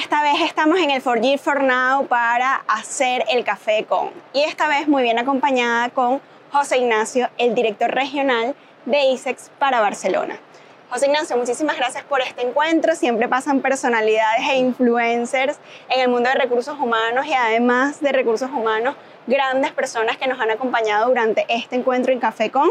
esta vez estamos en el 4G for Now para hacer el café con. Y esta vez muy bien acompañada con José Ignacio, el director regional de ISEX para Barcelona. José Ignacio, muchísimas gracias por este encuentro. Siempre pasan personalidades e influencers en el mundo de recursos humanos y además de recursos humanos, grandes personas que nos han acompañado durante este encuentro en Café Con.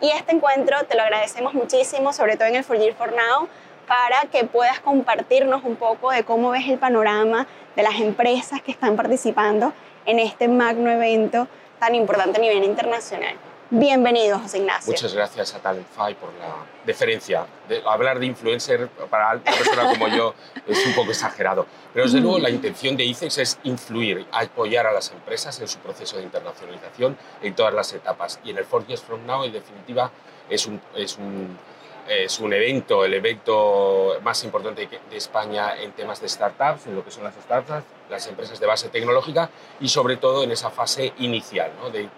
Y este encuentro te lo agradecemos muchísimo, sobre todo en el 4G for Now, para que puedas compartirnos un poco de cómo ves el panorama de las empresas que están participando en este magno evento tan importante a nivel internacional. Bienvenido, José Ignacio. Muchas gracias a Talentfy por la deferencia. De, hablar de influencer para una persona como yo es un poco exagerado. Pero desde luego la intención de ICEX es influir, apoyar a las empresas en su proceso de internacionalización en todas las etapas. Y en el Four Years From Now, en definitiva, es un, es un es un evento, el evento más importante de España en temas de startups, en lo que son las startups, las empresas de base tecnológica y sobre todo en esa fase inicial ¿no? de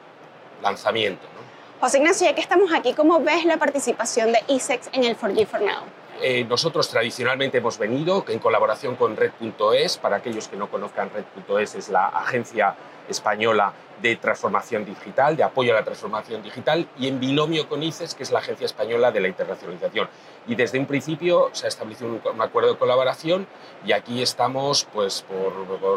lanzamiento. ¿no? José Ignacio, ya que estamos aquí, ¿cómo ves la participación de ISEX en el 4G for Now? Eh, nosotros tradicionalmente hemos venido en colaboración con Red.es. Para aquellos que no conozcan, Red.es es la agencia española de transformación digital, de apoyo a la transformación digital, y en binomio con ICES, que es la Agencia Española de la Internacionalización. Y desde un principio se ha establecido un, acuerdo de colaboración y aquí estamos pues,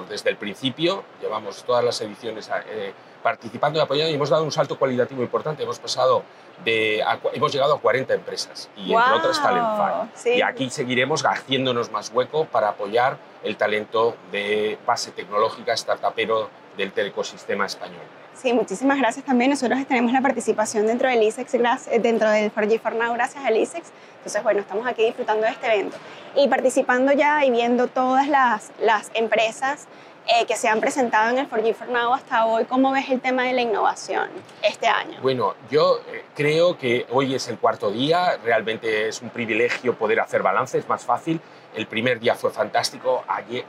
desde el principio, llevamos todas las ediciones eh, participando y apoyando y hemos dado un salto cualitativo importante. Hemos pasado de, hemos llegado a 40 empresas y entre otras Talentfy. Y aquí seguiremos haciéndonos más hueco para apoyar el talento de base tecnológica, startupero del ecosistema español. Sí, muchísimas gracias también. Nosotros tenemos la participación dentro del ISEX, eh, dentro del 4G Farnao, gracias al ISEX. Entonces, bueno, estamos aquí disfrutando de este evento y participando ya y viendo todas las, las empresas eh, que se han presentado en el 4G Farnao hasta hoy. ¿Cómo ves el tema de la innovación este año? Bueno, yo eh, creo que hoy es el cuarto día. Realmente es un privilegio poder hacer balance, es más fácil. El primer día fue fantástico. Ayer,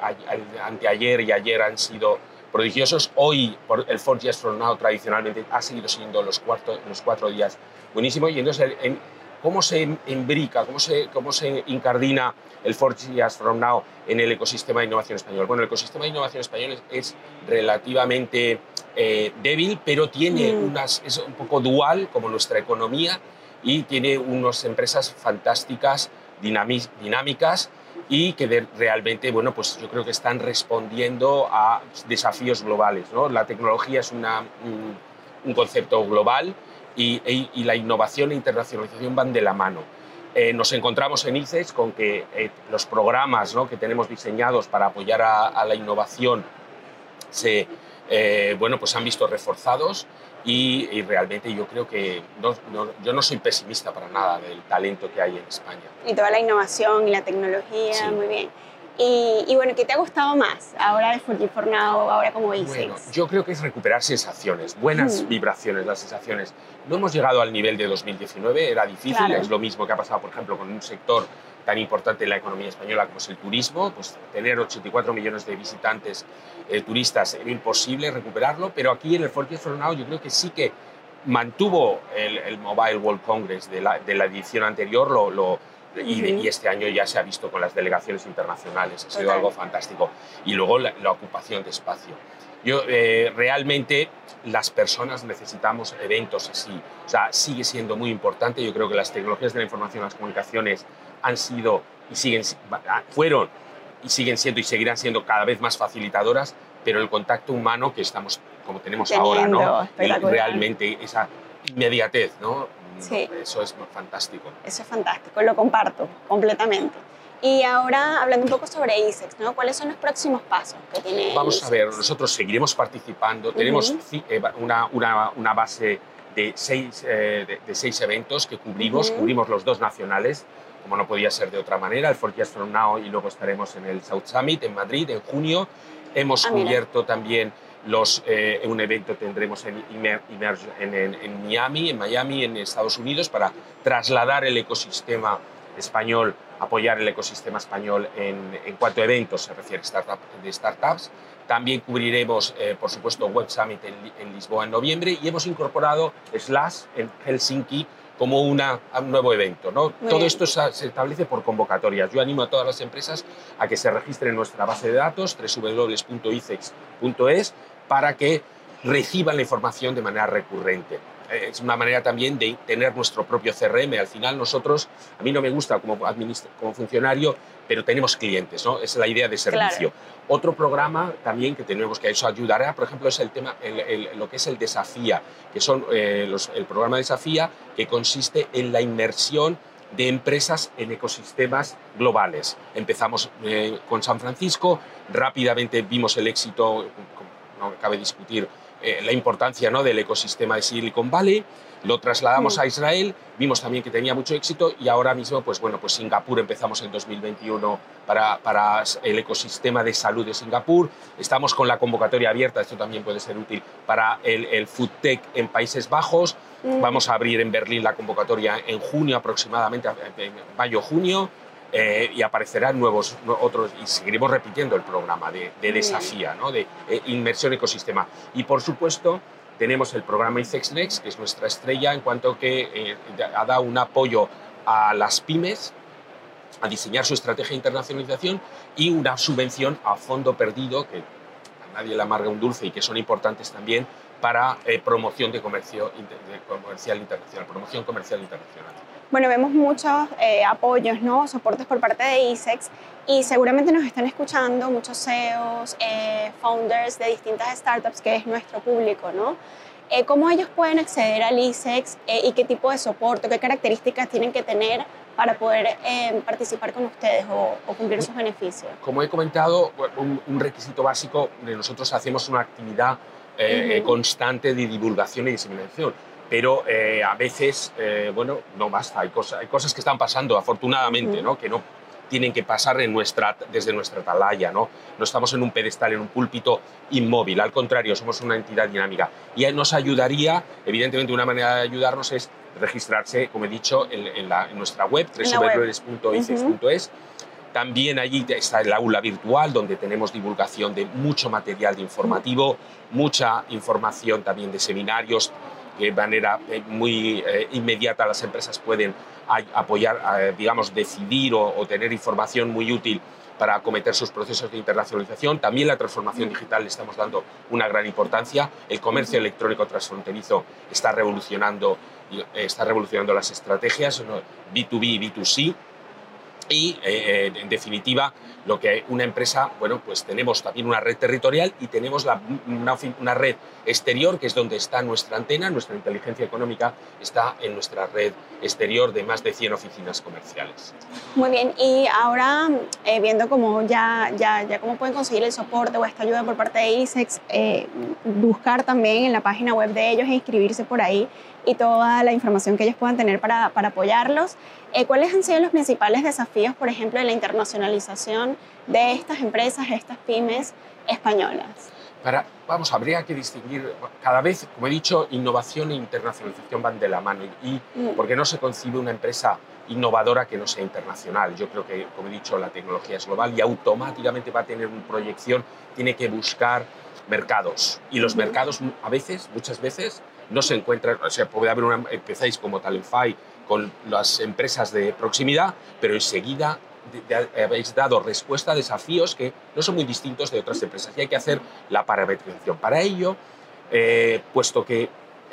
anteayer y ayer han sido prodigiosos. Hoy, el 4G From Now tradicionalmente ha seguido siendo los, los cuatro días buenísimo. Y entonces, ¿cómo se embrica, cómo se, cómo se incardina el 4G From Now en el ecosistema de innovación español? Bueno, el ecosistema de innovación español es, relativamente eh, débil, pero tiene mm. unas, es un poco dual como nuestra economía y tiene unas empresas fantásticas, dinámicas y que realmente, bueno, pues yo creo que están respondiendo a desafíos globales. ¿no? La tecnología es una, un, concepto global y, e, y, la innovación e internacionalización van de la mano. Eh, nos encontramos en ICES con que eh, los programas ¿no? que tenemos diseñados para apoyar a, a la innovación se, eh, bueno, pues han visto reforzados y, realmente yo creo que yo no soy pesimista para nada del talento que hay en España. Y toda la innovación y la tecnología, muy bien. Y, bueno, ¿qué te ha gustado más ahora de Fortifornado, ahora como dices? Bueno, yo creo que es recuperar sensaciones, buenas vibraciones, las sensaciones. No hemos llegado al nivel de 2019, era difícil, es lo mismo que ha pasado, por ejemplo, con un sector tan importante en la economía española como es el turismo, pues tener 84 millones de visitantes eh, turistas era imposible recuperarlo, pero aquí en el Fortier Now yo creo que sí que mantuvo el, Mobile World Congress de la, de la edición anterior, lo, lo y, este año ya se ha visto con las delegaciones internacionales, ha sido algo fantástico. Y luego la, ocupación de espacio. Yo, eh, realmente las personas necesitamos eventos así. O sea, sigue siendo muy importante. Yo creo que las tecnologías de la información y las comunicaciones han sido y siguen, fueron y siguen siendo y seguirán siendo cada vez más facilitadoras, pero el contacto humano que estamos, como tenemos ahora, ¿no? realmente esa inmediatez, ¿no? Sí. Eso es fantástico. Eso es fantástico, lo comparto completamente. Y ahora, hablando un poco sobre ISEX, ¿no? ¿cuáles son los próximos pasos que tiene Vamos a ver, nosotros seguiremos participando. Tenemos eh, una, una, una, base de seis, eh, de, seis eventos que cubrimos. Cubrimos los dos nacionales, como no podía ser de otra manera, el For Years From Now y luego estaremos en el South Summit en Madrid en junio. Hemos ah, cubierto también los, eh, un evento tendremos en, en, en, Miami, en Miami, en Estados Unidos, para trasladar el ecosistema español, apoyar el ecosistema español en, cuanto a eventos se refiere startup, de startups. También cubriremos, eh, por supuesto, Web Summit en, Lisboa en noviembre y hemos incorporado Slash en Helsinki como una, un nuevo evento. ¿no? Todo esto se establece por convocatorias. Yo animo a todas las empresas a que se registren en nuestra base de datos, www.icex.es, para que reciban la información de manera recurrente es una manera también de tener nuestro propio CRM. Al final nosotros, a mí no me gusta como, como funcionario, pero tenemos clientes, ¿no? Es la idea de servicio. Otro programa también que tenemos que eso ayudará, por ejemplo, es el tema, lo que es el Desafía, que son eh, el programa Desafía, que consiste en la inmersión de empresas en ecosistemas globales. Empezamos eh, con San Francisco, rápidamente vimos el éxito, no cabe discutir eh, la importancia ¿no? del ecosistema de Silicon Valley, lo trasladamos a Israel, vimos también que tenía mucho éxito y ahora mismo, pues bueno, pues Singapur empezamos en 2021 para, para el ecosistema de salud de Singapur, estamos con la convocatoria abierta, esto también puede ser útil para el, el Food Tech en Países Bajos, vamos a abrir en Berlín la convocatoria en junio aproximadamente, en mayo-junio, eh, y aparecerán nuevos otros y seguiremos repitiendo el programa de, de desafía, ¿no? de eh, inmersión ecosistema. Y por supuesto tenemos el programa ICEX Next, que es nuestra estrella en cuanto que eh, ha dado un apoyo a las pymes a diseñar su estrategia de internacionalización y una subvención a fondo perdido, que a nadie le amarga un dulce y que son importantes también para promoción de comercio de comercial internacional, promoción comercial internacional bueno, vemos muchos eh, apoyos, ¿no? soportes por parte de ISEX y seguramente nos están escuchando muchos CEOs, eh, founders de distintas startups, que es nuestro público, ¿no? Eh, ¿Cómo ellos pueden acceder al ISEX y qué tipo de soporte, qué características tienen que tener para poder participar con ustedes o, cumplir sus beneficios? Como he comentado, un, requisito básico, de nosotros hacemos una actividad constante de divulgación y diseminación pero eh, a veces, eh, bueno, no basta. Hay, cosas, hay cosas que están pasando, afortunadamente, ¿no? que no tienen que pasar en nuestra, desde nuestra atalaya. ¿no? no estamos en un pedestal, en un púlpito inmóvil, al contrario, somos una entidad dinámica. Y nos ayudaría, evidentemente, una manera de ayudarnos es registrarse, como he dicho, en, nuestra web, www.icex.es. También allí está el aula virtual, donde tenemos divulgación de mucho material de informativo, mucha información también de seminarios, de manera eh, muy eh, inmediata las empresas pueden apoyar, eh, digamos, decidir o, tener información muy útil para acometer sus procesos de internacionalización. También la transformación digital le estamos dando una gran importancia. El comercio electrónico transfronterizo está revolucionando, está revolucionando las estrategias, B2B y B2C y, eh, en definitiva, lo que una empresa, bueno, pues tenemos también una red territorial y tenemos una, una, red exterior, que es donde está nuestra antena, nuestra inteligencia económica está en nuestra red exterior de más de 100 oficinas comerciales. Muy bien, y ahora eh, viendo cómo ya, ya, ya cómo pueden conseguir el soporte o esta ayuda por parte de ISEX, eh, buscar también en la página web de ellos e inscribirse por ahí y toda la información que ellos puedan tener para, para apoyarlos. Eh, ¿Cuáles han sido los principales desafíos, por ejemplo, de la internacionalización de estas empresas, estas pymes españolas? Para, vamos, habría que distinguir, cada vez, como he dicho, innovación e internacionalización van de la mano y, mm. porque no se concibe una empresa innovadora que no sea internacional. Yo creo que, como he dicho, la tecnología es global y automáticamente va a tener una proyección, tiene que buscar mercados. Y los mercados a veces, muchas veces, no se encuentran, o sea, puede haber una, empezáis como Talentfy con las empresas de proximidad, pero enseguida habéis dado respuesta a desafíos que no son muy distintos de otras empresas y hay que hacer la parametrización. Para ello, eh, puesto que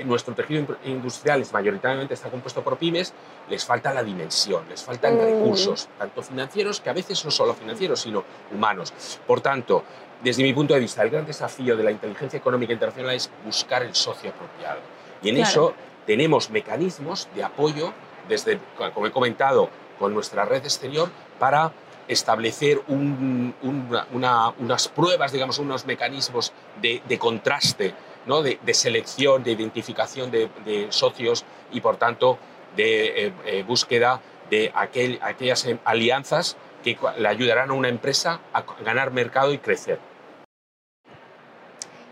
nuestro tejido industrial es mayoritariamente está compuesto por pymes, les falta la dimensión, les faltan mm. recursos, tanto financieros, que a veces no solo financieros, sino humanos. Por tanto, desde mi punto de vista, el gran desafío de la inteligencia económica internacional es buscar el socio apropiado. Y en eso tenemos mecanismos de apoyo, desde, como he comentado, con nuestra red exterior, para establecer unas pruebas, digamos, unos mecanismos de, contraste, ¿no? de, selección, de identificación de, socios y, por tanto, de eh, eh, búsqueda de aquellas alianzas que le ayudarán a una empresa a ganar mercado y crecer.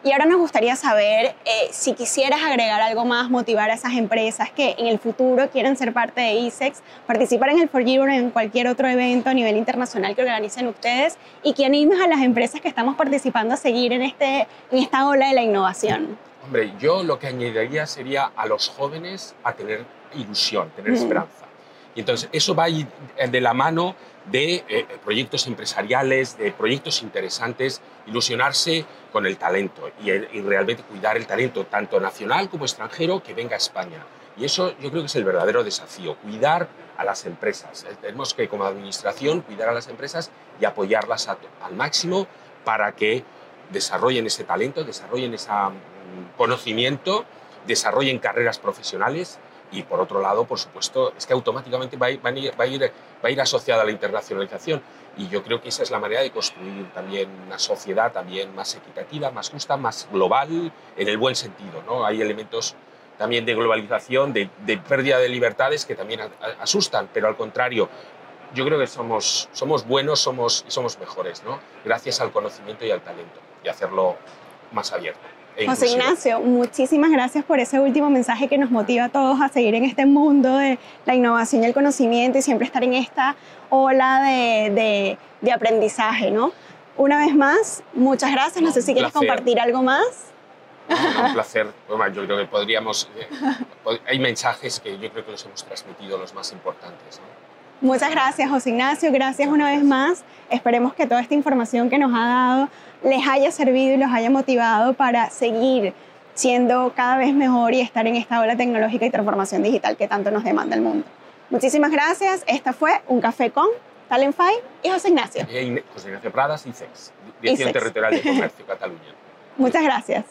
Y ahora nos gustaría saber eh, si quisieras agregar algo más, motivar a esas empresas que en el futuro quieran ser parte de ISEX, participar en el Forgive en cualquier otro evento a nivel internacional que organicen ustedes y que animes a las empresas que estamos participando a seguir en, este, en esta ola de la innovación. Hombre, yo lo que añadiría sería a los jóvenes a tener ilusión, tener esperanza. Y entonces eso va de la mano de eh, proyectos empresariales, de proyectos interesantes, ilusionarse con el talento y, y, realmente cuidar el talento, tanto nacional como extranjero, que venga a España. Y eso yo creo que es el verdadero desafío, cuidar a las empresas. Eh, tenemos que, como administración, cuidar a las empresas y apoyarlas al máximo para que desarrollen ese talento, desarrollen ese mm, conocimiento, desarrollen carreras profesionales y por otro lado, por supuesto, es que automáticamente va a, ir, va, a ir, va a ir asociada a la internacionalización y yo creo que esa es la manera de construir también una sociedad también más equitativa, más justa, más global, en el buen sentido. ¿no? Hay elementos también de globalización, de, pérdida de libertades que también asustan, pero al contrario, yo creo que somos, somos buenos somos, y somos mejores, ¿no? gracias al conocimiento y al talento, y hacerlo más abierto. José Ignacio, muchísimas gracias por ese último mensaje que nos motiva a todos a seguir en este mundo de la innovación y el conocimiento y siempre estar en esta ola de, de, de aprendizaje, ¿no? Una vez más, muchas gracias. No, sé si quieres compartir algo más un placer. yo creo que podríamos... Eh, hay mensajes que yo creo que los hemos transmitido los más importantes. Muchas gracias, José Ignacio. Gracias una vez más. Esperemos que toda esta información que nos ha dado les haya servido y los haya motivado para seguir siendo cada vez mejor y estar en esta ola tecnológica y transformación digital que tanto nos demanda el mundo. Muchísimas gracias. Esta fue Un Café con Talentfy y José Ignacio. José Ignacio Pradas, ICEX, Dirección Territorial de Comercio, Cataluña. Muchas gracias.